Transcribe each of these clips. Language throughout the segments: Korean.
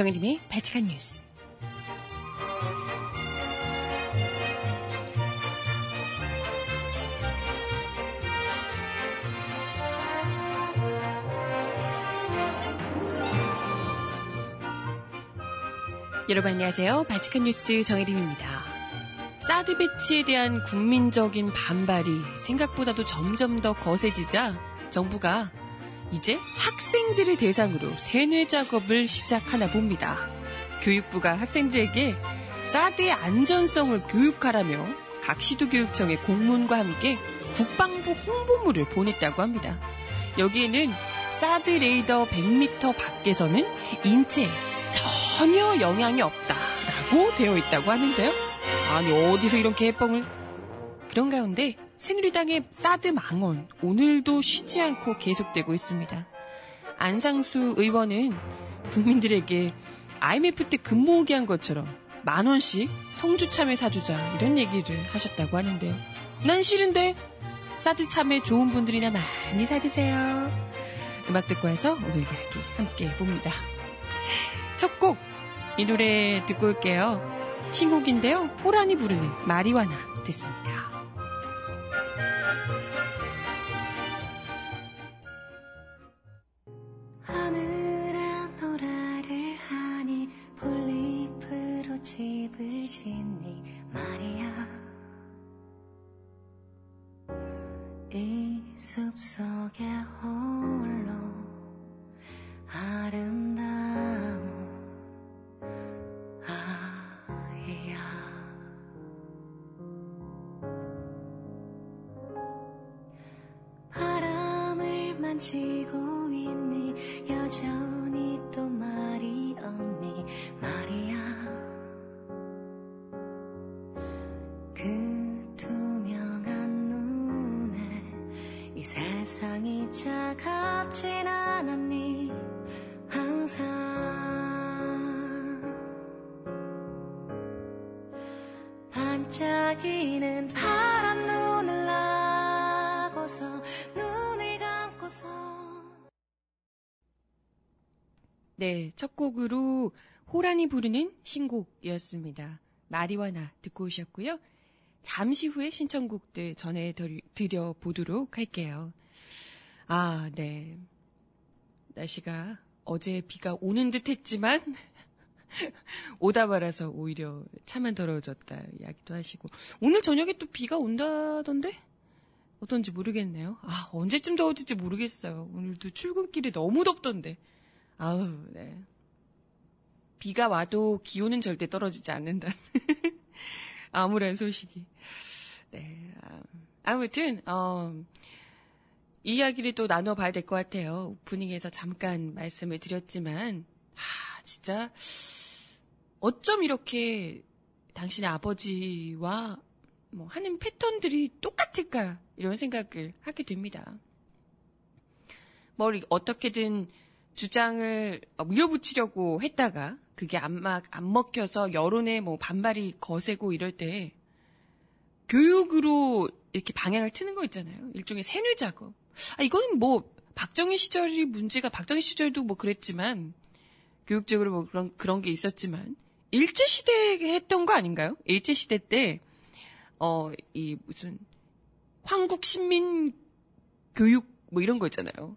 정혜림의 발칙한 뉴스. 여러분 안녕하세요. 바칙한 뉴스 정혜림입니다. 사드 배치에 대한 국민적인 반발이 생각보다도 점점 더 거세지자 정부가 이제 학생들을 대상으로 세뇌 작업을 시작하나 봅니다. 교육부가 학생들에게 사드의 안전성을 교육하라며 각 시도 교육청의 공문과 함께 국방부 홍보물을 보냈다고 합니다. 여기에는 사드 레이더 100m 밖에서는 인체에 전혀 영향이 없다라고 되어 있다고 하는데요. 아니 어디서 이런 개뻥을 그런 가운데 새누리당의 사드 망언 오늘도 쉬지 않고 계속되고 있습니다. 안상수 의원은 국민들에게 IMF 때 근무오게 한 것처럼 만 원씩 성주 참외 사주자 이런 얘기를 하셨다고 하는데요. 난 싫은데 사드 참외 좋은 분들이나 많이 사드세요. 음악 듣고 와서 오늘 이야기 함께 해봅니다. 첫 곡 이 노래 듣고 올게요. 신곡인데요. 호란이 부르는 마리와나 듣습니다. 집을 짓니 말이야. 이 숲속에 홀로 아름다운 아이야. 바람을 만지고 있니 여전 세상이 차갑진 않았니 항상 반짝이는 파란 눈을 나고서 눈을 감고서 네, 첫 곡으로 호란이 부르는 신곡이었습니다. 마리와 나 듣고 오셨고요. 잠시 후에 신청곡들 전해드려 보도록 할게요. 아, 네. 날씨가 어제 비가 오는 듯 했지만, 오다 말아서 오히려 차만 더러워졌다 이야기도 하시고, 오늘 저녁에 또 비가 온다던데? 어떤지 모르겠네요. 아, 언제쯤 더워질지 모르겠어요. 오늘도 출근길이 너무 덥던데. 아우, 네. 비가 와도 기온은 절대 떨어지지 않는다는 암울한 소식이. 네. 아, 아무튼, 어, 이 이야기를 또 나눠봐야 될 것 같아요. 오프닝에서 잠깐 말씀을 드렸지만, 하, 진짜, 어쩜 이렇게 당신의 아버지와 뭐 하는 패턴들이 똑같을까, 이런 생각을 하게 됩니다. 뭘 어떻게든 주장을 밀어붙이려고 했다가 그게 안, 막, 안 먹혀서 여론의 뭐 반발이 거세고 이럴 때 교육으로 이렇게 방향을 트는 거 있잖아요. 일종의 세뇌 작업. 아, 이건 뭐 박정희 시절이 문제가 박정희 시절도 뭐 그랬지만 교육적으로 뭐 그런 그런 게 있었지만 일제 시대에 했던 거 아닌가요? 일제 시대 때 어, 이 무슨 황국 신민 교육 뭐 이런 거 있잖아요.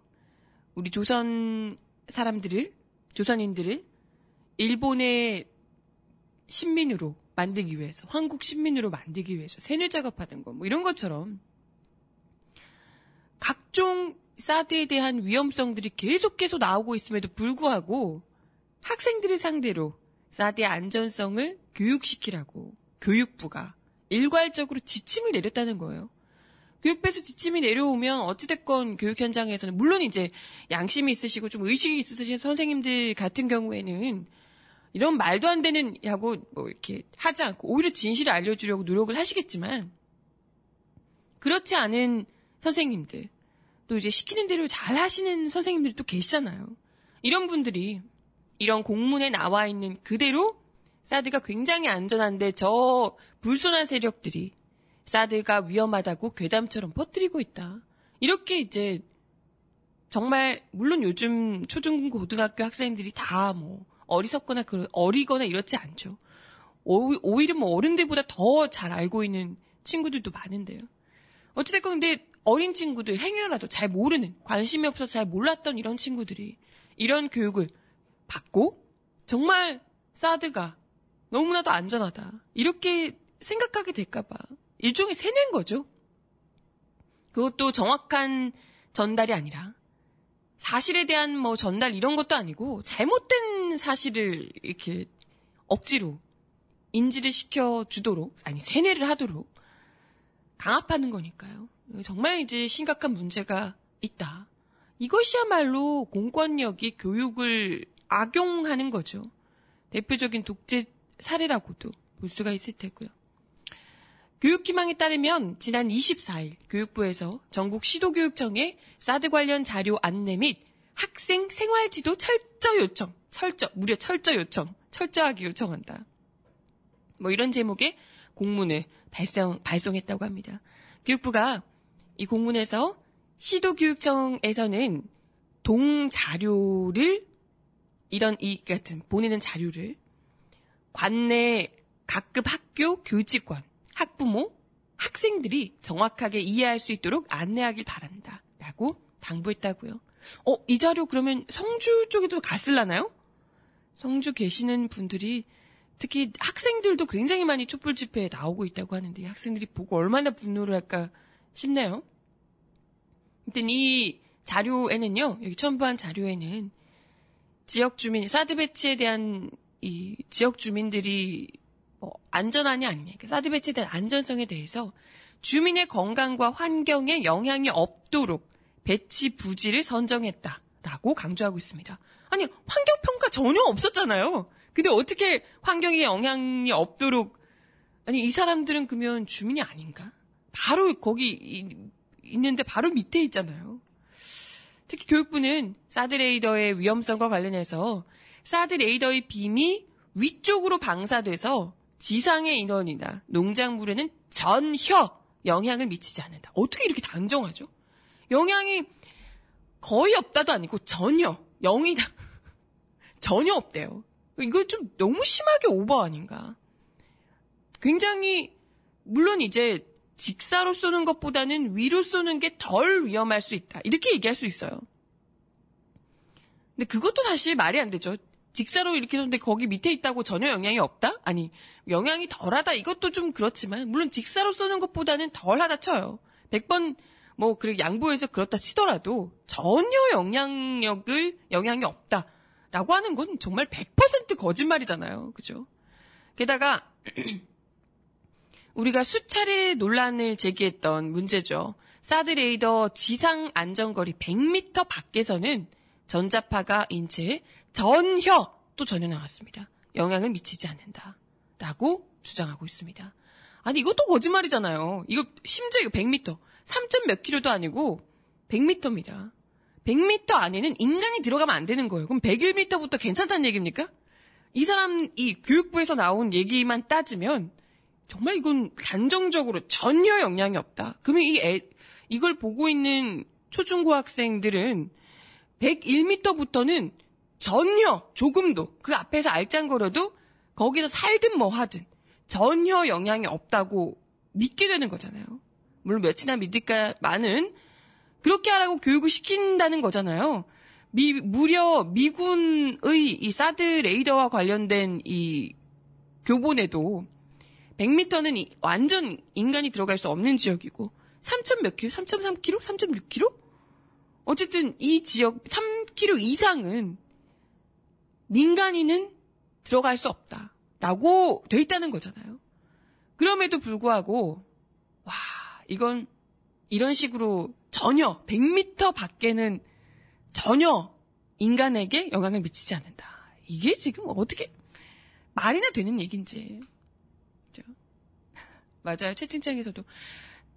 우리 조선 사람들을 조선인들을 일본의 신민으로 만들기 위해서 황국 신민으로 만들기 위해서 세뇌 작업하는 거 뭐 이런 것처럼 각종 사드에 대한 위험성들이 계속 계속 나오고 있음에도 불구하고 학생들을 상대로 사드의 안전성을 교육시키라고 교육부가 일괄적으로 지침을 내렸다는 거예요. 교육부에서 지침이 내려오면 어찌됐건 교육 현장에서는 물론 이제 양심이 있으시고 좀 의식이 있으신 선생님들 같은 경우에는 이런 말도 안 되는 하고 뭐 이렇게 하지 않고 오히려 진실을 알려주려고 노력을 하시겠지만 그렇지 않은 선생님들 또 이제 시키는 대로 잘 하시는 선생님들이 또 계시잖아요. 이런 분들이 이런 공문에 나와 있는 그대로 사드가 굉장히 안전한데 저 불손한 세력들이 사드가 위험하다고 괴담처럼 퍼뜨리고 있다. 이렇게 이제 정말 물론 요즘 초중고등학교 학생들이 다 뭐 어리석거나 그 어리거나 이렇지 않죠. 오, 히려 뭐 어른들보다 더 잘 알고 있는 친구들도 많은데요. 어찌됐건 근데 어린 친구들 행여라도 잘 모르는 관심이 없어서 잘 몰랐던 이런 친구들이 이런 교육을 받고 정말 사드가 너무나도 안전하다 이렇게 생각하게 될까봐 일종의 세뇌인 거죠. 그것도 정확한 전달이 아니라 사실에 대한 뭐 전달 이런 것도 아니고 잘못된 사실을 이렇게 억지로 인지를 시켜 주도록 아니 세뇌를 하도록 강압하는 거니까요. 정말 이제 심각한 문제가 있다. 이것이야말로 공권력이 교육을 악용하는 거죠. 대표적인 독재 사례라고도 볼 수가 있을 테고요. 교육희망에 따르면 지난 24일 교육부에서 전국 시도교육청에 사드 관련 자료 안내 및 학생 생활지도 철저 요청, 철저, 무려 철저 요청, 철저하게 요청한다. 뭐 이런 제목의 공문을 발송, 발송했다고 합니다. 교육부가 이 공문에서 시도교육청에서는 동자료를 이런 이 같은 보내는 자료를 관내 각급 학교 교직원, 학부모, 학생들이 정확하게 이해할 수 있도록 안내하길 바란다. 라고 당부했다고요. 어, 이 자료 그러면 성주 쪽에도 갔을라나요? 성주 계시는 분들이 특히 학생들도 굉장히 많이 촛불 집회에 나오고 있다고 하는데 학생들이 보고 얼마나 분노를 할까 싶네요. 아무튼 이 자료에는요, 여기 첨부한 자료에는 지역 주민, 사드 배치에 대한 이 지역 주민들이 뭐 안전하냐 아니냐, 사드 배치에 대한 안전성에 대해서 주민의 건강과 환경에 영향이 없도록 배치 부지를 선정했다라고 강조하고 있습니다. 아니, 환경평가 전혀 없었잖아요. 근데 어떻게 환경에 영향이 없도록, 아니, 이 사람들은 그러면 주민이 아닌가? 바로 거기 이, 있는데 바로 밑에 있잖아요. 특히 교육부는 사드 레이더의 위험성과 관련해서 사드 레이더의 빔이 위쪽으로 방사돼서 지상의 인원이나 농작물에는 전혀 영향을 미치지 않는다. 어떻게 이렇게 단정하죠? 영향이 거의 없다도 아니고 전혀 영이다. 전혀 없대요. 이거 좀 너무 심하게 오버 아닌가? 굉장히 물론 이제 직사로 쏘는 것보다는 위로 쏘는 게 덜 위험할 수 있다. 이렇게 얘기할 수 있어요. 근데 그것도 사실 말이 안 되죠. 직사로 이렇게 쏘는데 거기 밑에 있다고 전혀 영향이 없다? 아니, 영향이 덜하다. 이것도 좀 그렇지만, 물론 직사로 쏘는 것보다는 덜하다 쳐요. 100번, 뭐, 그렇게 양보해서 그렇다 치더라도 전혀 영향력을, 영향이 없다. 라고 하는 건 정말 100% 거짓말이잖아요. 그죠? 게다가, 우리가 수차례 논란을 제기했던 문제죠. 사드 레이더 지상 안전거리 100m 밖에서는 전자파가 인체에 전혀 또 전혀 나왔습니다. 영향을 미치지 않는다. 라고 주장하고 있습니다. 아니 이것도 거짓말이잖아요. 이거 심지어 이거 100m, 3점 몇 킬로도 아니고 100m입니다. 100m 안에는 인간이 들어가면 안 되는 거예요. 그럼 101m부터 괜찮다는 얘기입니까? 이 사람 이 교육부에서 나온 얘기만 따지면 정말 이건 단정적으로 전혀 영향이 없다. 그러면 이 애, 이걸 보고 있는 초중고 학생들은 101m부터는 전혀 조금도 그 앞에서 알짱거려도 거기서 살든 뭐 하든 전혀 영향이 없다고 믿게 되는 거잖아요. 물론 몇이나 믿을까 많은 그렇게 하라고 교육을 시킨다는 거잖아요. 미, 무려 미군의 이 사드 레이더와 관련된 이 교본에도 100m는 완전 인간이 들어갈 수 없는 지역이고 3점 몇 킬로? 3.3 킬로? 3.6 킬로? 어쨌든 이 지역 3 킬로 이상은 민간인은 들어갈 수 없다라고 돼 있다는 거잖아요. 그럼에도 불구하고 와 이건 이런 식으로 전혀 100m 밖에는 전혀 인간에게 영향을 미치지 않는다. 이게 지금 어떻게 말이나 되는 얘긴지. 맞아요. 채팅창에서도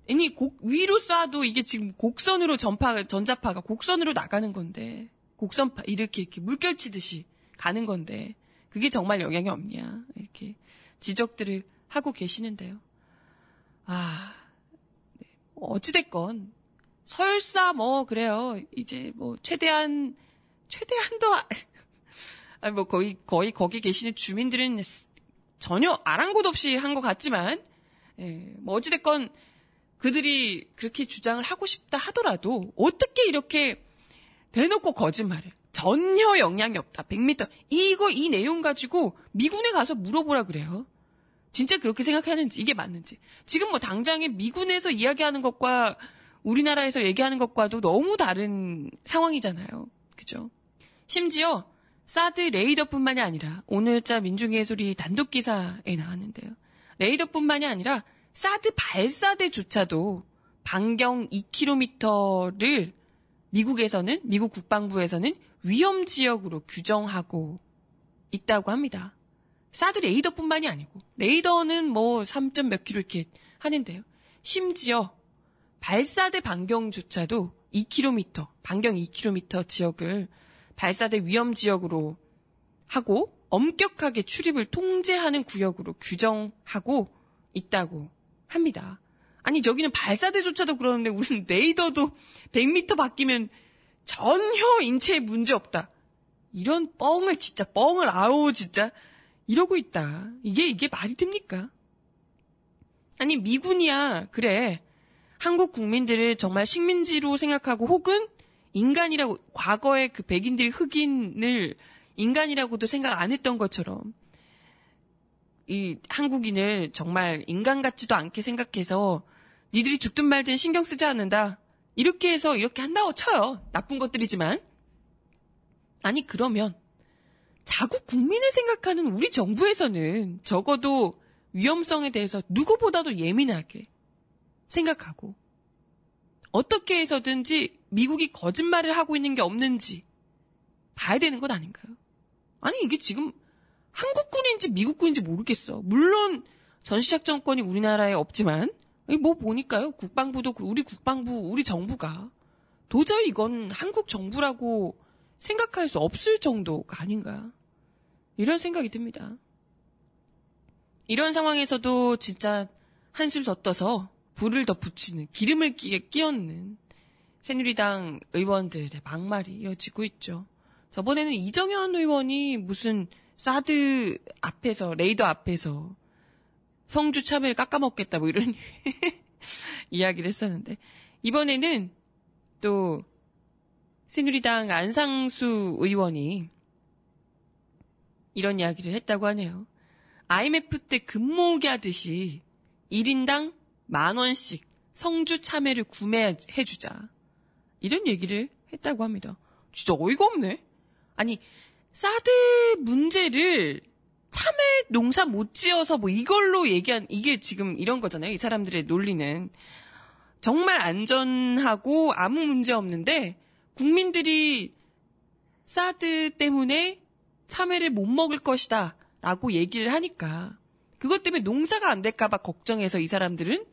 아니 곡 위로 쏴도 이게 지금 곡선으로 전파 전자파가 곡선으로 나가는 건데 곡선파 이렇게 이렇게 물결 치듯이 가는 건데 그게 정말 영향이 없냐 이렇게 지적들을 하고 계시는데요. 아 네. 어찌됐건 설사 뭐 그래요 이제 뭐 최대한 최대한도 아니 뭐 거의 거의 거기 계시는 주민들은 전혀 아랑곳 없이 한 것 같지만 예, 뭐 어찌됐건 그들이 그렇게 주장을 하고 싶다 하더라도 어떻게 이렇게 대놓고 거짓말을 전혀 영향이 없다. 100m 이거 이 내용 가지고 미군에 가서 물어보라 그래요. 진짜 그렇게 생각하는지 이게 맞는지. 지금 뭐 당장에 미군에서 이야기하는 것과 우리나라에서 얘기하는 것과도 너무 다른 상황이잖아요. 그죠? 심지어 사드 레이더뿐만이 아니라 오늘자 민중의 소리 단독 기사에 나왔는데요. 레이더뿐만이 아니라 사드 발사대조차도 반경 2km를 미국에서는 미국 국방부에서는 위험 지역으로 규정하고 있다고 합니다. 사드 레이더뿐만이 아니고 레이더는 뭐 3점 몇 킬로 이렇게 하는데요. 심지어 발사대 반경조차도 2km, 반경 2km 지역을 발사대 위험 지역으로 하고 엄격하게 출입을 통제하는 구역으로 규정하고 있다고 합니다. 아니 저기는 발사대조차도 그러는데 우리는 레이더도 100m 바뀌면 전혀 인체에 문제 없다. 이런 뻥을 진짜 뻥을 아우 진짜 이러고 있다. 이게 이게 말이 됩니까? 아니 미군이야 그래 한국 국민들을 정말 식민지로 생각하고 혹은 인간이라고 과거에 그 백인들이 흑인을 인간이라고도 생각 안 했던 것처럼 이 한국인을 정말 인간 같지도 않게 생각해서 니들이 죽든 말든 신경 쓰지 않는다. 이렇게 해서 이렇게 한다고 쳐요. 나쁜 것들이지만. 아니 그러면 자국 국민을 생각하는 우리 정부에서는 적어도 위험성에 대해서 누구보다도 예민하게 생각하고 어떻게 해서든지 미국이 거짓말을 하고 있는 게 없는지 봐야 되는 것 아닌가요? 아니 이게 지금 한국군인지 미국군인지 모르겠어. 물론 전시작전권이 우리나라에 없지만 뭐 보니까요 국방부도 우리 국방부 우리 정부가 도저히 이건 한국 정부라고 생각할 수 없을 정도가 아닌가 이런 생각이 듭니다. 이런 상황에서도 진짜 한술 더 떠서 불을 더 붙이는 기름을 끼얹는 새누리당 의원들의 막말이 이어지고 있죠. 저번에는 이정현 의원이 무슨 사드 앞에서 레이더 앞에서 성주 참외를 깎아먹겠다 뭐 이런 이야기를 했었는데 이번에는 또 새누리당 안상수 의원이 이런 이야기를 했다고 하네요. IMF 때 금모으기 하듯이 1인당 만 원씩 성주 참외를 구매해주자. 이런 얘기를 했다고 합니다. 진짜 어이가 없네. 아니, 사드 문제를 참외 농사 못 지어서 뭐 이걸로 얘기한, 이게 지금 이런 거잖아요. 이 사람들의 논리는. 정말 안전하고 아무 문제 없는데, 국민들이 사드 때문에 참외를 못 먹을 것이다. 라고 얘기를 하니까, 그것 때문에 농사가 안 될까봐 걱정해서 이 사람들은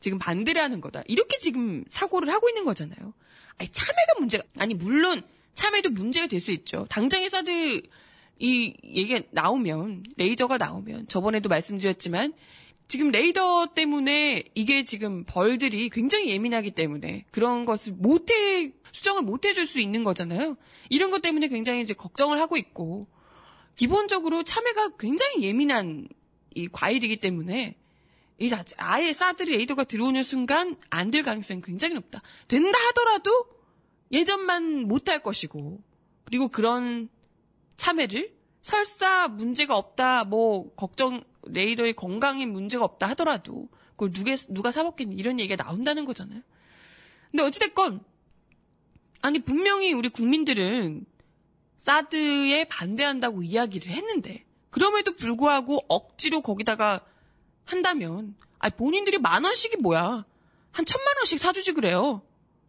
지금 반대를 하는 거다. 이렇게 지금 사고를 하고 있는 거잖아요. 아니, 참외가 문제가, 아니, 물론 참외도 문제가 될 수 있죠. 당장에 사드 이 얘기가 나오면 레이저가 나오면 저번에도 말씀드렸지만 지금 레이더 때문에 이게 지금 벌들이 굉장히 예민하기 때문에 그런 것을 못해 수정을 못 해줄 수 있는 거잖아요. 이런 것 때문에 굉장히 이제 걱정을 하고 있고 기본적으로 참외가 굉장히 예민한 이 과일이기 때문에 이 아예 사드 레이더가 들어오는 순간 안 될 가능성이 굉장히 높다. 된다 하더라도 예전만 못할 것이고 그리고 그런 참외를 설사 문제가 없다 뭐 걱정 레이더의 건강에 문제가 없다 하더라도 그걸 누가 누가 사먹겠니 이런 얘기가 나온다는 거잖아요. 근데 어찌됐건 아니 분명히 우리 국민들은 사드에 반대한다고 이야기를 했는데 그럼에도 불구하고 억지로 거기다가 한다면, 아 본인들이 만 원씩이 뭐야. 한 천만 원씩 사주지 그래요.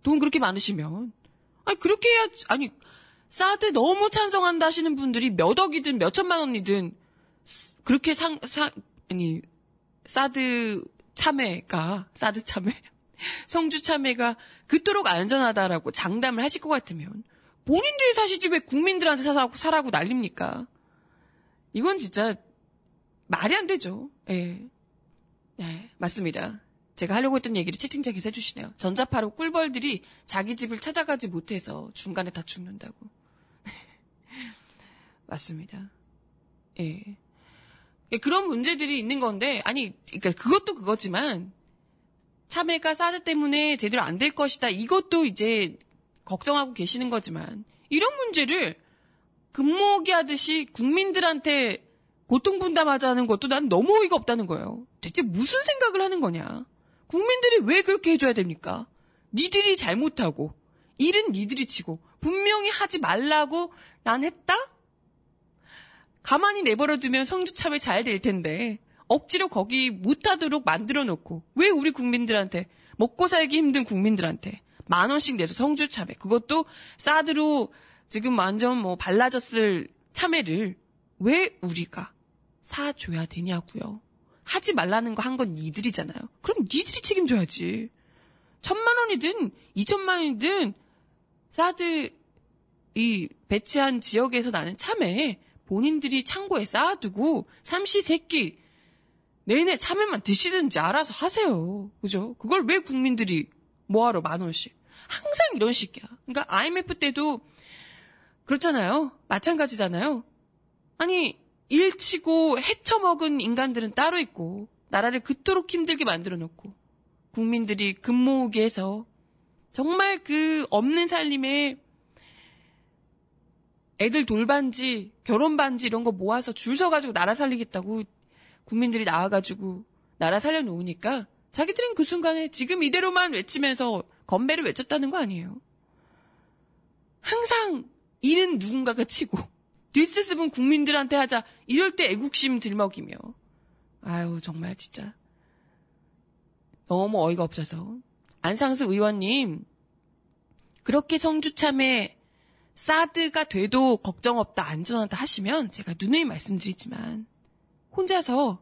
돈 그렇게 많으시면. 아니, 그렇게 해야, 아니, 사드 너무 찬성한다 하시는 분들이 몇 억이든 몇 천만 원이든, 그렇게 상, 상, 아니, 사드 참외가, 사드 참외, 성주 참외가 그토록 안전하다라고 장담을 하실 것 같으면, 본인들이 사시지 왜 국민들한테 사라고, 사라고 난립니까? 이건 진짜 말이 안 되죠. 예. 네, 맞습니다. 제가 하려고 했던 얘기를 채팅창에서 해주시네요. 전자파로 꿀벌들이 자기 집을 찾아가지 못해서 중간에 다 죽는다고. 맞습니다. 예. 예. 그런 문제들이 있는 건데, 아니, 그러니까 그것도 그거지만, 참외가 사드 때문에 제대로 안 될 것이다. 이것도 이제 걱정하고 계시는 거지만, 이런 문제를 금모기 하듯이 국민들한테 고통 분담하자는 것도 난 너무 어이가 없다는 거예요. 대체 무슨 생각을 하는 거냐? 국민들이 왜 그렇게 해줘야 됩니까? 니들이 잘못하고 일은 니들이 치고 분명히 하지 말라고 난 했다? 가만히 내버려두면 성주참에 잘될 텐데 억지로 거기 못하도록 만들어 놓고 왜 우리 국민들한테 먹고 살기 힘든 국민들한테 만 원씩 내서 성주참에 그것도 사드로 지금 완전 뭐 발라졌을 참외를 왜 우리가 사줘야 되냐고요. 하지 말라는 거 한 건 니들이잖아요. 그럼 니들이 책임져야지. 천만 원이든 이천만 원이든 사드 이 배치한 지역에서 나는 참외 본인들이 창고에 쌓아두고 삼시 세끼 내내 참외만 드시든지 알아서 하세요. 그죠? 그걸 왜 국민들이 뭐하러 만 원씩. 항상 이런 식이야. 그러니까 IMF 때도 그렇잖아요. 마찬가지잖아요. 아니 일치고 헤쳐먹은 인간들은 따로 있고 나라를 그토록 힘들게 만들어 놓고 국민들이 금 모으게 해서 정말 그 없는 살림에 애들 돌반지, 결혼반지 이런 거 모아서 줄 서가지고 나라 살리겠다고 국민들이 나와가지고 나라 살려놓으니까 자기들은 그 순간에 지금 이대로만 외치면서 건배를 외쳤다는 거 아니에요. 항상 일은 누군가가 치고 뒷스습은 국민들한테 하자. 이럴 때 애국심 들먹이며. 아유 정말 진짜. 너무 어이가 없어서. 안상수 의원님 그렇게 성주참에 사드가 돼도 걱정 없다 안전하다 하시면 제가 누누이 말씀드리지만 혼자서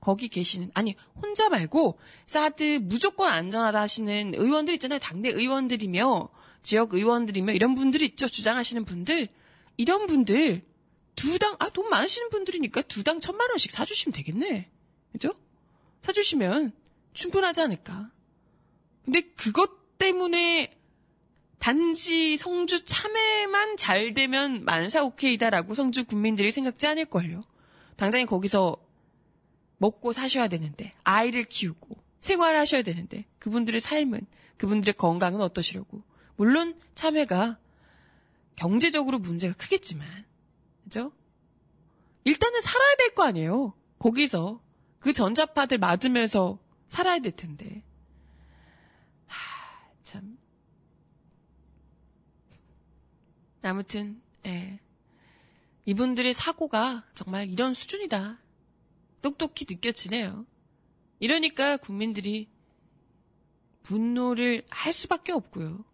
거기 계시는 아니 혼자 말고 사드 무조건 안전하다 하시는 의원들 있잖아요. 당내 의원들이며 지역 의원들이며 이런 분들 있죠. 주장하시는 분들. 이런 분들 두 당, 아, 돈 많으시는 분들이니까 두 당 천만 원씩 사주시면 되겠네. 그죠? 사주시면 충분하지 않을까. 근데 그것 때문에 단지 성주 참외만 잘 되면 만사 오케이다라고 성주 국민들이 생각지 않을걸요. 당장에 거기서 먹고 사셔야 되는데, 아이를 키우고, 생활하셔야 되는데, 그분들의 삶은, 그분들의 건강은 어떠시려고. 물론 참외가 경제적으로 문제가 크겠지만, 그죠? 일단은 살아야 될 거 아니에요. 거기서 그 전자파들 맞으면서 살아야 될 텐데. 하, 참. 아무튼, 예. 이분들의 사고가 정말 이런 수준이다. 똑똑히 느껴지네요. 이러니까 국민들이 분노를 할 수밖에 없고요.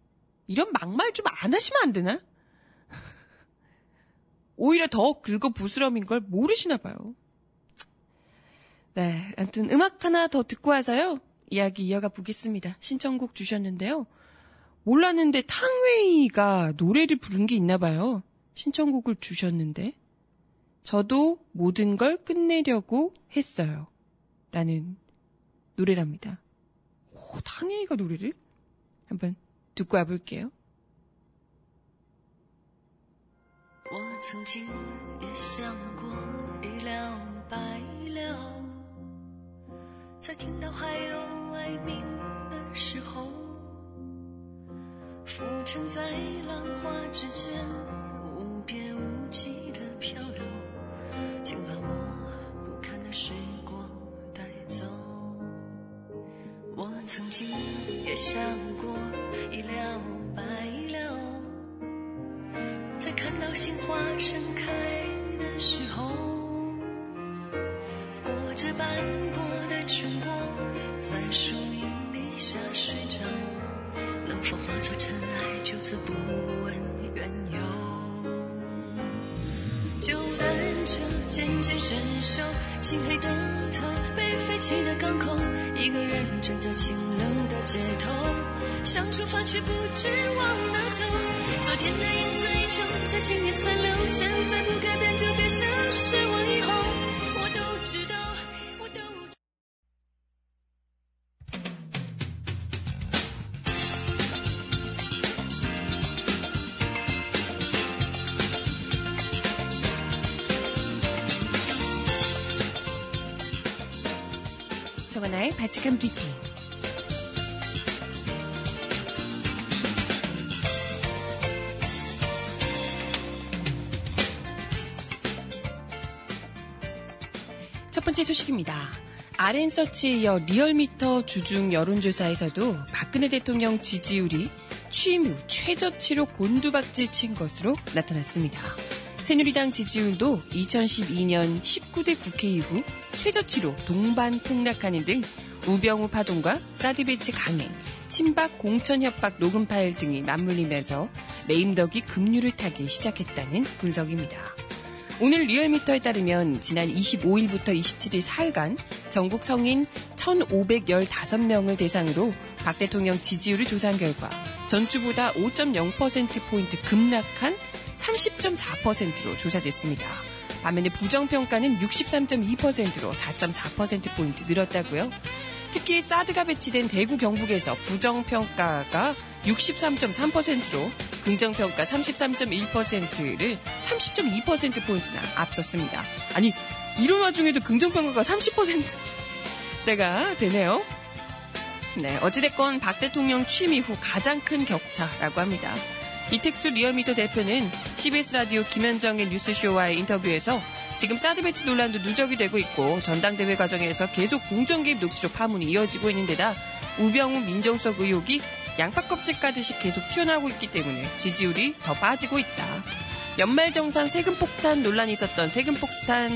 이런 막말 좀 안 하시면 안 되나? 오히려 더 긁어 부스럼인 걸 모르시나 봐요. 네, 아무튼 음악 하나 더 듣고 와서요. 이야기 이어가 보겠습니다. 신청곡 주셨는데요. 몰랐는데 탕웨이가 노래를 부른 게 있나 봐요. 신청곡을 주셨는데 저도 모든 걸 끝내려고 했어요. 라는 노래랍니다. 오, 탕웨이가 노래를? 한번 듣고 와볼게요. 我曾经也想过一了百了，在听到还有哀鸣的时候，浮沉在浪花之间，无边无际的漂流，请把我不堪的时光带走。我曾经也想过一了百。看到鲜花盛开的时候，裹着斑驳的春光，在树荫底下睡着，能否化作尘埃，就此不问缘由？旧单车渐渐生锈，漆黑灯塔被废弃的港口，一个人站在清冷的街头，想出发却不知往哪走。昨天的影子依旧在今天残留，现在不改变就别想失望以后， 소식입니다. RN서치에 이어 리얼미터 주중 여론조사에서도 박근혜 대통령 지지율이 취임 후 최저치로 곤두박질 친 것으로 나타났습니다. 새누리당 지지율도 2012년 19대 국회 이후 최저치로 동반 폭락하는 등 우병우 파동과 사드배치 강행, 친박 공천 협박 녹음 파일 등이 맞물리면서 레임덕이 급류를 타기 시작했다는 분석입니다. 오늘 리얼미터에 따르면 지난 25일부터 27일 사흘간 전국 성인 1,515명을 대상으로 박 대통령 지지율을 조사한 결과 전주보다 5.0%포인트 급락한 30.4%로 조사됐습니다. 반면에 부정평가는 63.2%로 4.4%포인트 늘었다고요. 특히 사드가 배치된 대구 경북에서 부정평가가 63.3%로 긍정평가 33.1%를 30.2%포인트나 앞섰습니다. 아니, 이런 와중에도 긍정평가가 30%대가 되네요. 네, 어찌됐건 박 대통령 취임 이후 가장 큰 격차라고 합니다. 이택수 리얼미터 대표는 CBS 라디오 김현정의 뉴스쇼와의 인터뷰에서 지금 사드 배치 논란도 누적이 되고 있고 전당대회 과정에서 계속 공천 개입 녹취록 파문이 이어지고 있는 데다 우병우 민정수석 의혹이 양파 껍질 까듯이 계속 튀어나오고 있기 때문에 지지율이 더 빠지고 있다. 연말정산 세금 폭탄 논란이 있었던 세금 폭탄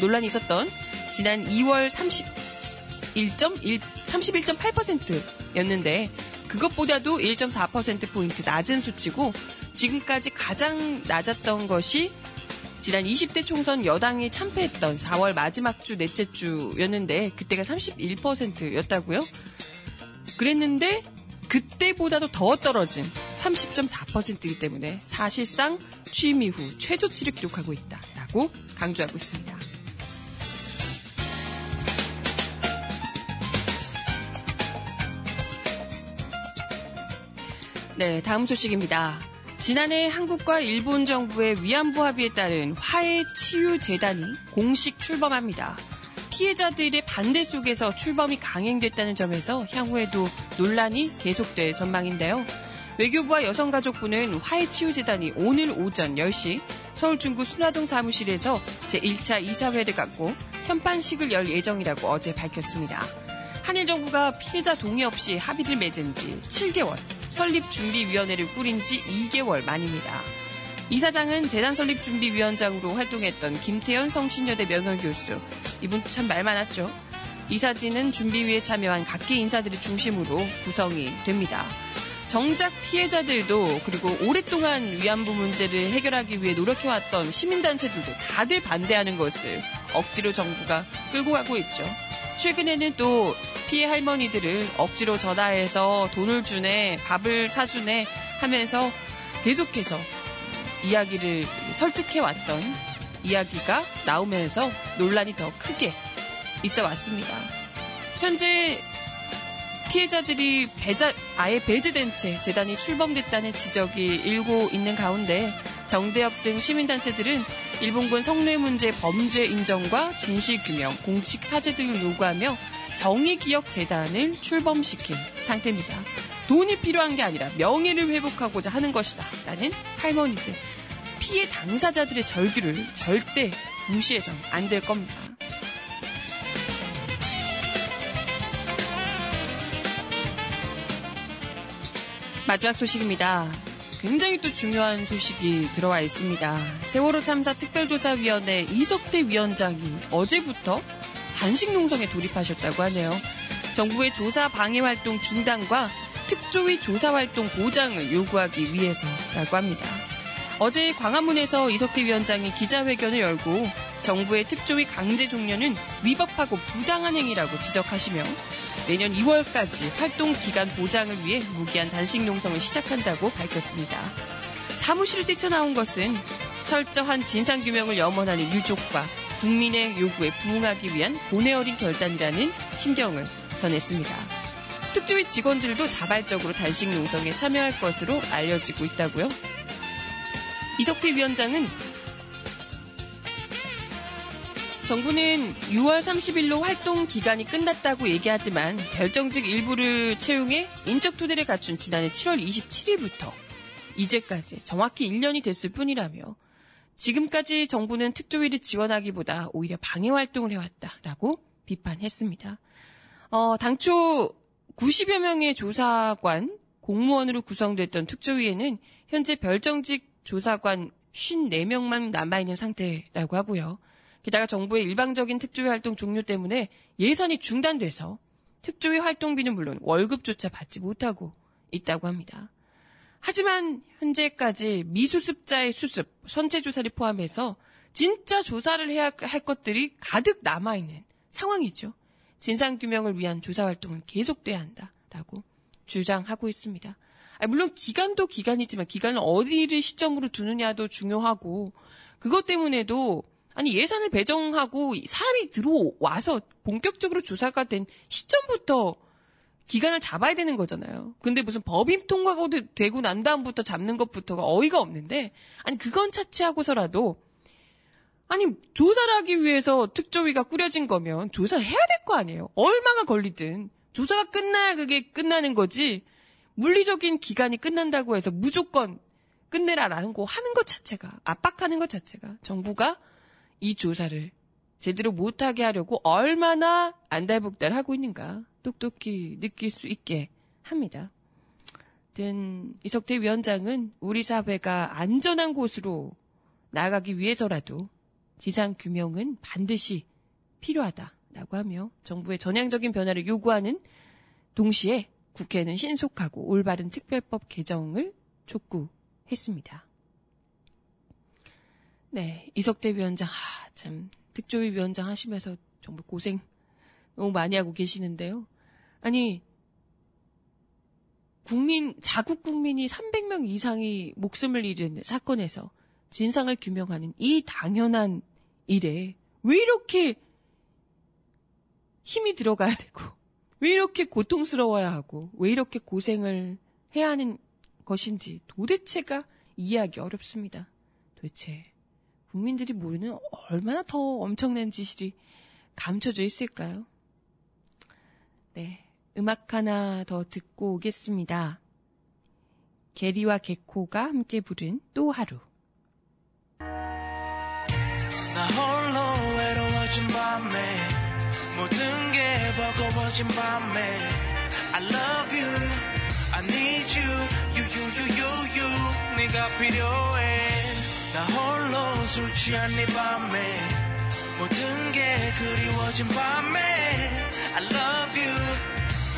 논란이 있었던 지난 2월 31.1 31.8%였는데 그것보다도 1.4%포인트 낮은 수치고 지금까지 가장 낮았던 것이 지난 20대 총선 여당이 참패했던 4월 마지막 주 넷째 주였는데 그때가 31%였다고요? 그랬는데 그때보다도 더 떨어진 30.4%이기 때문에 사실상 취임 이후 최저치를 기록하고 있다라고 강조하고 있습니다. 네, 다음 소식입니다. 지난해 한국과 일본 정부의 위안부 합의에 따른 화해 치유 재단이 공식 출범합니다. 피해자들의 반대 속에서 출범이 강행됐다는 점에서 향후에도 논란이 계속될 전망인데요. 외교부와 여성가족부는 화해치유재단이 오늘 오전 10시 서울 중구 순화동 사무실에서 제1차 이사회를 갖고 현판식을 열 예정이라고 어제 밝혔습니다. 한일 정부가 피해자 동의 없이 합의를 맺은 지 7개월, 설립준비위원회를 꾸린 지 2개월 만입니다. 이사장은 재단 설립준비위원장으로 활동했던 김태현 성신여대 명예교수. 이분 참 말 많았죠. 이 사진은 준비위에 참여한 각계 인사들을 중심으로 구성이 됩니다. 정작 피해자들도 그리고 오랫동안 위안부 문제를 해결하기 위해 노력해왔던 시민단체들도 다들 반대하는 것을 억지로 정부가 끌고 가고 있죠. 최근에는 또 피해 할머니들을 억지로 전화해서 돈을 주네, 밥을 사주네 하면서 계속해서 이야기를 설득해왔던 이야기가 나오면서 논란이 더 크게 있어 왔습니다. 현재 피해자들이 배자, 아예 배제된 채 재단이 출범됐다는 지적이 일고 있는 가운데 정대협 등 시민단체들은 일본군 성뇌 문제 범죄 인정과 진실규명, 공식 사죄 등을 요구하며 정의기억 재단을 출범시킨 상태입니다. 돈이 필요한 게 아니라 명예를 회복하고자 하는 것이다. 라는 할머니들, 피해 당사자들의 절규를 절대 무시해선 안 될 겁니다. 마지막 소식입니다. 굉장히 또 중요한 소식이 들어와 있습니다. 세월호 참사 특별조사위원회 이석대 위원장이 어제부터 단식 농성에 돌입하셨다고 하네요. 정부의 조사 방해 활동 중단과 특조위 조사 활동 보장을 요구하기 위해서라고 합니다. 어제 광화문에서 이석태 위원장이 기자회견을 열고 정부의 특조위 강제 종료는 위법하고 부당한 행위라고 지적하시며 내년 2월까지 활동 기간 보장을 위해 무기한 단식 농성을 시작한다고 밝혔습니다. 사무실을 뛰쳐나온 것은 철저한 진상규명을 염원하는 유족과 국민의 요구에 부응하기 위한 고뇌 어린 결단이라는 심경을 전했습니다. 특조위 직원들도 자발적으로 단식 농성에 참여할 것으로 알려지고 있다고요. 이석태 위원장은 정부는 6월 30일로 활동 기간이 끝났다고 얘기하지만 별정직 일부를 채용해 인적 토대를 갖춘 지난해 7월 27일부터 이제까지 정확히 1년이 됐을 뿐이라며 지금까지 정부는 특조위를 지원하기보다 오히려 방해 활동을 해왔다라고 비판했습니다. 어, 당초 90여 명의 조사관, 공무원으로 구성됐던 특조위에는 현재 별정직 조사관 54명만 남아있는 상태라고 하고요. 게다가 정부의 일방적인 특조위 활동 종료 때문에 예산이 중단돼서 특조위 활동비는 물론 월급조차 받지 못하고 있다고 합니다. 하지만 현재까지 미수습자의 수습, 선체조사를 포함해서 진짜 조사를 해야 할 것들이 가득 남아있는 상황이죠. 진상규명을 위한 조사활동은 계속돼야 한다라고 주장하고 있습니다. 물론 기간도 기간이지만 기간을 어디를 시점으로 두느냐도 중요하고 그것 때문에도 아니 예산을 배정하고 사람이 들어와서 본격적으로 조사가 된 시점부터 기간을 잡아야 되는 거잖아요. 근데 무슨 법인 통과가 되고 난 다음부터 잡는 것부터가 어이가 없는데 아니 그건 차치하고서라도 아니 조사를 하기 위해서 특조위가 꾸려진 거면 조사를 해야 될 거 아니에요. 얼마가 걸리든 조사가 끝나야 그게 끝나는 거지. 물리적인 기간이 끝난다고 해서 무조건 끝내라라는 거 하는 것 자체가 압박하는 것 자체가 정부가 이 조사를 제대로 못하게 하려고 얼마나 안달복달 하고 있는가 똑똑히 느낄 수 있게 합니다. 든 이석태 위원장은 우리 사회가 안전한 곳으로 나아가기 위해서라도 지상 규명은 반드시 필요하다라고 하며 정부의 전향적인 변화를 요구하는 동시에 국회는 신속하고 올바른 특별법 개정을 촉구했습니다. 네, 이석대 위원장, 아, 참, 특조위 위원장 하시면서 정말 고생 너무 많이 하고 계시는데요. 아니, 국민, 자국 국민이 300명 이상이 목숨을 잃은 사건에서 진상을 규명하는 이 당연한 일에 왜 이렇게 힘이 들어가야 되고, 왜 이렇게 고통스러워야 하고, 왜 이렇게 고생을 해야 하는 것인지 도대체가 이해하기 어렵습니다. 도대체 국민들이 모르는 얼마나 더 엄청난 지실이 감춰져 있을까요? 네. 음악 하나 더 듣고 오겠습니다. 게리와 개코가 함께 부른 또 하루. 나 홀로 외로워진 밤에 버거워진 밤에 I love you I need you you you you you you 네가 필요해 나 홀로 술 취한 네 밤에 모든 게 그리워진 밤에 I love you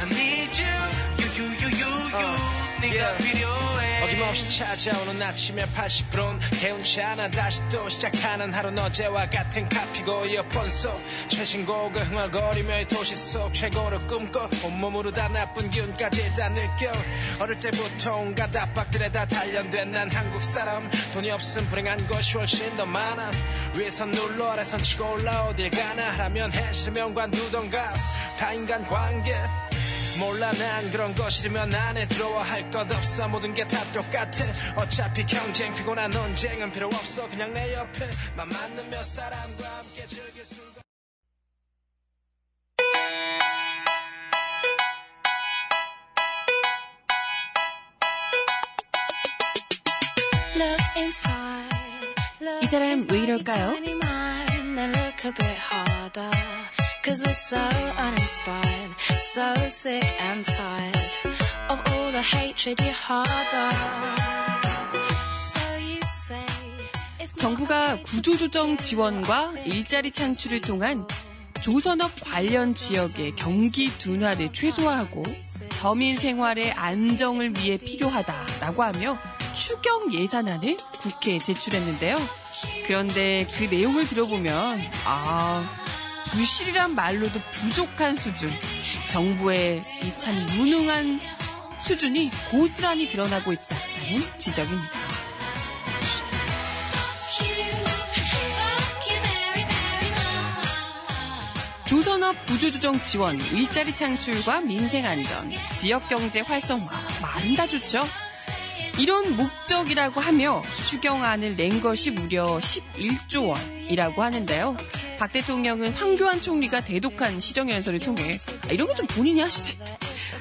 I need you you you you you you 네가 필요해. 어김없이 찾아오는 아침에 80%는 개운치 않아 다시 또 시작하는 하루는 어제와 같은 카피고 이어폰 속 최신곡을 흥얼거리며 이 도시 속 최고로 꿈꿔 온몸으로 다 나쁜 기운까지 다 느껴. 어릴 때부터 온갖 압박들에 다 단련된 난 한국 사람. 돈이 없음 불행한 것이 훨씬 더 많아. 위에선 눌러 아래선 치고 올라 어딜 가나 하라면 해 싫으면 관두던가 다 인간 관계 몰라 난 그런 거 싫으면 안에 들어와 할 것 없어. 모든 게 다 똑같아. 어차피 경쟁 피곤한 논쟁은 필요 없어. 그냥 내 옆에 맘 맞는 몇 사람과 함께 즐길 수가 이 사람 왜 이럴까요? Cause we're so uninspired, so sick and tired of all the hatred you harbor. So you say 정부가 구조조정 지원과 일자리 창출을 통한 조선업 관련 지역의 경기 둔화를 최소화하고 서민 생활의 안정을 위해 필요하다라고 하며 추경 예산안을 국회에 제출했는데요. 그런데 그 내용을 들어보면 아 부실이란 말로도 부족한 수준 정부의 이 참 무능한 수준이 고스란히 드러나고 있다는 지적입니다. 조선업 구조조정 지원, 일자리 창출과 민생 안전, 지역 경제 활성화, 말은 다 좋죠. 이런 목적이라고 하며 추경안을 낸 것이 무려 11조 원이라고 하는데요. 박 대통령은 황교안 총리가 대독한 시정연설을 통해 아, 이런 건 좀 본인이 하시지.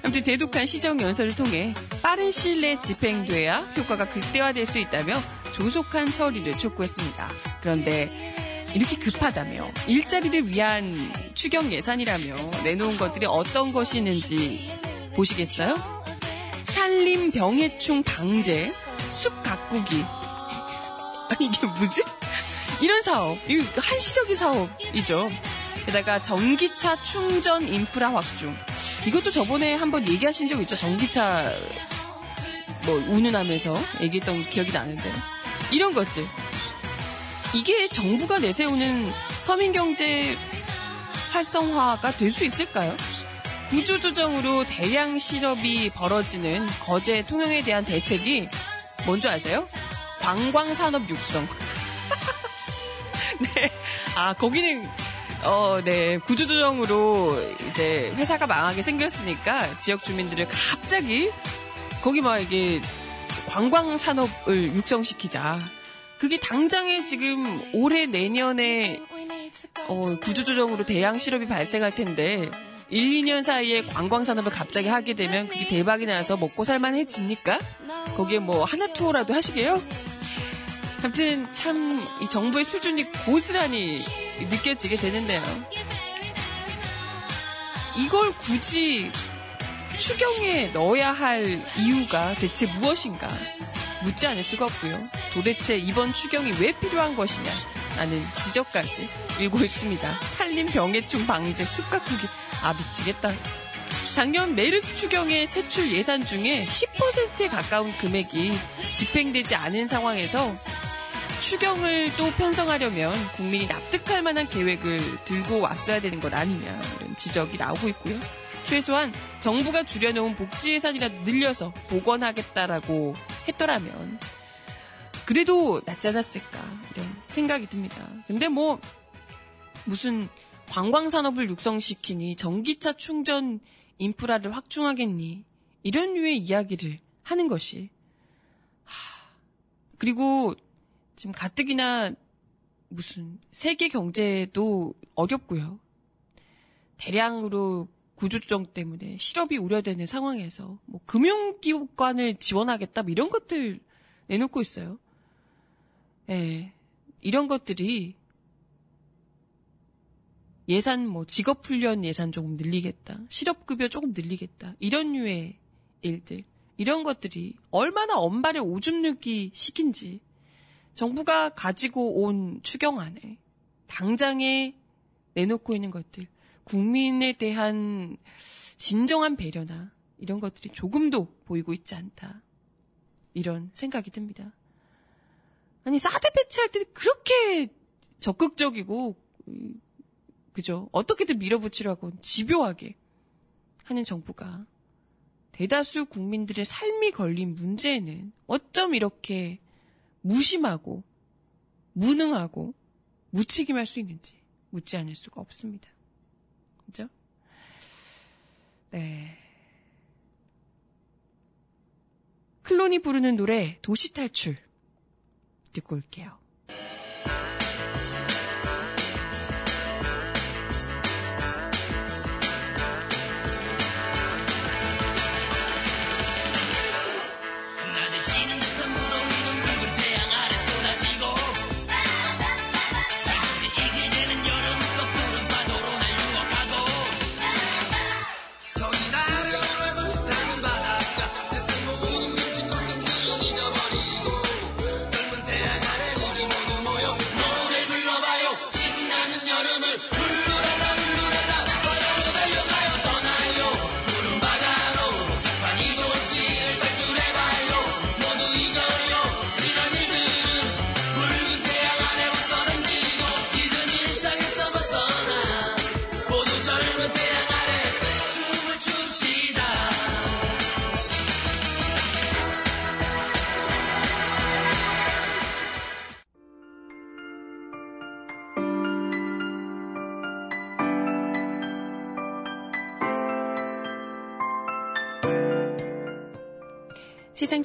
아무튼 대독한 시정연설을 통해 빠른 시일 내에 집행돼야 효과가 극대화될 수 있다며 조속한 처리를 촉구했습니다. 그런데 이렇게 급하다며 일자리를 위한 추경 예산이라며 내놓은 것들이 어떤 것이 있는지 보시겠어요? 산림 병해충 방제, 숲 가꾸기. 이게 뭐지? 이런 사업, 이 한시적인 사업이죠. 게다가 전기차 충전 인프라 확충. 이것도 저번에 한번 얘기하신 적 있죠. 전기차 뭐 운운하면서 얘기했던 기억이 나는데 이런 것들 이게 정부가 내세우는 서민 경제 활성화가 될 수 있을까요? 구조조정으로 대량 실업이 벌어지는 거제 통영에 대한 대책이 뭔지 아세요? 관광산업 육성. 네. 아, 거기는, 어, 네. 구조조정으로 이제 회사가 망하게 생겼으니까 지역 주민들을 갑자기 거기 막 이게 관광산업을 육성시키자. 그게 당장에 지금 올해 내년에 어, 구조조정으로 대양 실업이 발생할 텐데 1, 2년 사이에 관광산업을 갑자기 하게 되면 그게 대박이 나서 먹고 살만해집니까? 거기에 뭐 하나 투어라도 하시게요? 아무튼 참 이 정부의 수준이 고스란히 느껴지게 되는데요. 이걸 굳이 추경에 넣어야 할 이유가 대체 무엇인가 묻지 않을 수가 없고요. 도대체 이번 추경이 왜 필요한 것이냐 라는 지적까지 일고 있습니다. 산림 병해충 방제 습각후기 아 미치겠다. 작년 메르스 추경의 세출 예산 중에 10%에 가까운 금액이 집행되지 않은 상황에서 추경을 또 편성하려면 국민이 납득할 만한 계획을 들고 왔어야 되는 것 아니냐 이런 지적이 나오고 있고요. 최소한 정부가 줄여놓은 복지 예산이라도 늘려서 복원하겠다라고 했더라면 그래도 낫지 않았을까 이런 생각이 듭니다. 근데 뭐 무슨 관광 산업을 육성시키니 전기차 충전 인프라를 확충하겠니 이런 류의 이야기를 하는 것이 하, 그리고 지금 가뜩이나 무슨 세계 경제도 어렵고요. 대량으로 구조조정 때문에 실업이 우려되는 상황에서 뭐 금융기관을 지원하겠다 뭐 이런 것들 내놓고 있어요. 예. 이런 것들이 예산 뭐 직업 훈련 예산 조금 늘리겠다. 실업 급여 조금 늘리겠다. 이런 류의 일들. 이런 것들이 얼마나 엄발에 오줌 누기 시킨지 정부가 가지고 온 추경안에 당장에 내놓고 있는 것들 국민에 대한 진정한 배려나 이런 것들이 조금도 보이고 있지 않다. 이런 생각이 듭니다. 아니 사드 배치할 때 그렇게 적극적이고 그죠? 어떻게든 밀어붙이려고 집요하게 하는 정부가 대다수 국민들의 삶이 걸린 문제에는 어쩜 이렇게 무심하고 무능하고 무책임할 수 있는지 묻지 않을 수가 없습니다. 그죠? 네. 클론이 부르는 노래 도시 탈출 듣고 올게요.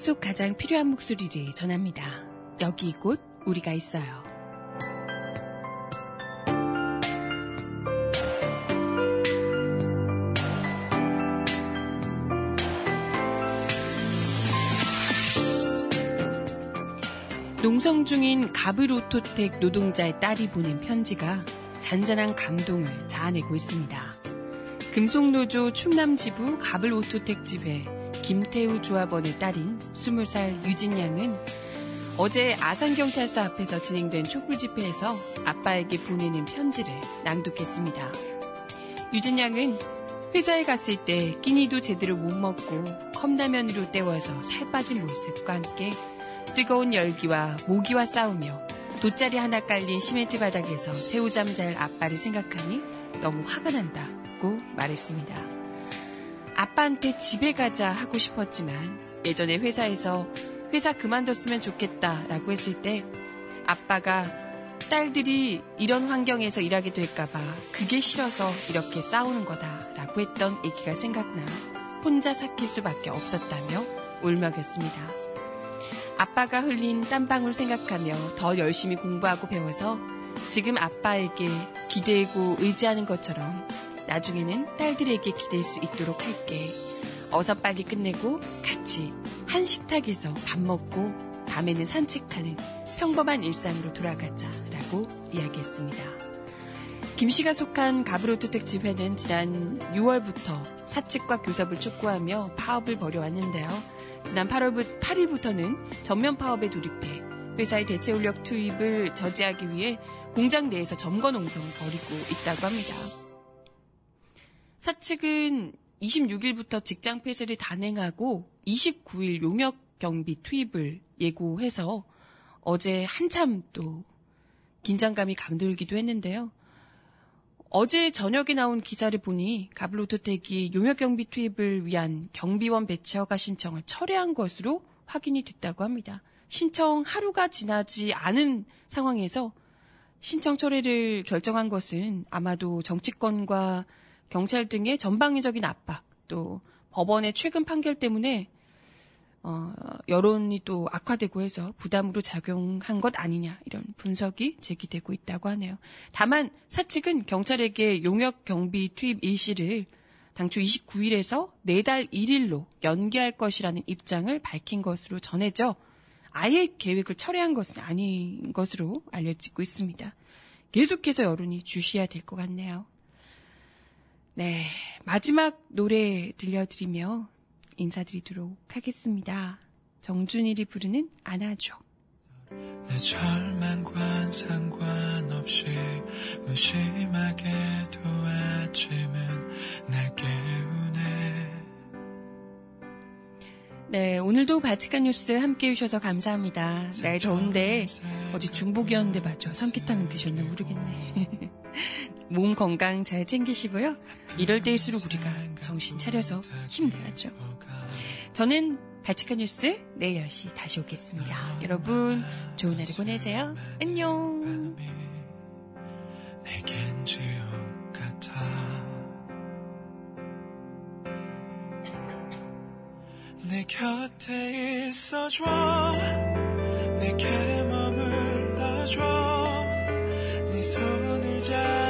속 가장 필요한 목소리를 전합니다. 여기 이곳 우리가 있어요. 농성 중인 가브로토텍 노동자의 딸이 보낸 편지가 잔잔한 감동을 자아내고 있습니다. 금속노조 충남지부 가블오토텍 집에 김태우 조합원의 딸인 20살 유진 양은 어제 아산경찰서 앞에서 진행된 촛불 집회에서 아빠에게 보내는 편지를 낭독했습니다. 유진 양은 회사에 갔을 때 끼니도 제대로 못 먹고 컵라면으로 때워서 살 빠진 모습과 함께 뜨거운 열기와 모기와 싸우며 돗자리 하나 깔린 시멘트 바닥에서 새우잠 잘 아빠를 생각하니 너무 화가 난다고 말했습니다. 아빠한테 집에 가자 하고 싶었지만 예전에 회사에서 회사 그만뒀으면 좋겠다 라고 했을 때 아빠가 딸들이 이런 환경에서 일하게 될까봐 그게 싫어서 이렇게 싸우는 거다 라고 했던 얘기가 생각나 혼자 삭힐 수밖에 없었다며 울먹였습니다. 아빠가 흘린 땀방울 생각하며 더 열심히 공부하고 배워서 지금 아빠에게 기대고 의지하는 것처럼 나중에는 딸들에게 기댈 수 있도록 할게. 어서 빨리 끝내고 같이 한 식탁에서 밥 먹고 밤에는 산책하는 평범한 일상으로 돌아가자 라고 이야기했습니다. 김 씨가 속한 가브로토텍 집회는 지난 6월부터 사측과 교섭을 촉구하며 파업을 벌여왔는데요. 지난 8월, 8일부터는 전면 파업에 돌입해 회사의 대체 인력 투입을 저지하기 위해 공장 내에서 점거 농성을 벌이고 있다고 합니다. 사측은 26일부터 직장 폐쇄를 단행하고 29일 용역 경비 투입을 예고해서 어제 한참 또 긴장감이 감돌기도 했는데요. 어제 저녁에 나온 기사를 보니 가블로토텍이 용역 경비 투입을 위한 경비원 배치 허가 신청을 철회한 것으로 확인이 됐다고 합니다. 신청 하루가 지나지 않은 상황에서 신청 철회를 결정한 것은 아마도 정치권과 경찰 등의 전방위적인 압박 또 법원의 최근 판결 때문에 어, 여론이 또 악화되고 해서 부담으로 작용한 것 아니냐 이런 분석이 제기되고 있다고 하네요. 다만 사측은 경찰에게 용역 경비 투입 일시를 당초 29일에서 내달 1일로 연기할 것이라는 입장을 밝힌 것으로 전해져 아예 계획을 철회한 것은 아닌 것으로 알려지고 있습니다. 계속해서 여론이 주시해야 될 것 같네요. 네, 마지막 노래 들려드리며 인사드리도록 하겠습니다. 정준일이 부르는 안아줘. 내 절망과 상관없이 무심하게도 아침은 날 깨우네. 네, 오늘도 바치칸 뉴스 함께 해주셔서 감사합니다. 날 더운데 어제 중복이었는데 맞죠? 삼계탕은 드셨나 모르겠네. 몸 건강 잘 챙기시고요. 이럴 때일수록 우리가 정신 차려서 힘내야죠. 저는 발칙한 뉴스 내일 10시 다시 오겠습니다. 여러분 좋은 하루 보내세요. 안녕. 내 곁에 있어줘. 내게 머물러줘. 네 손을 잡아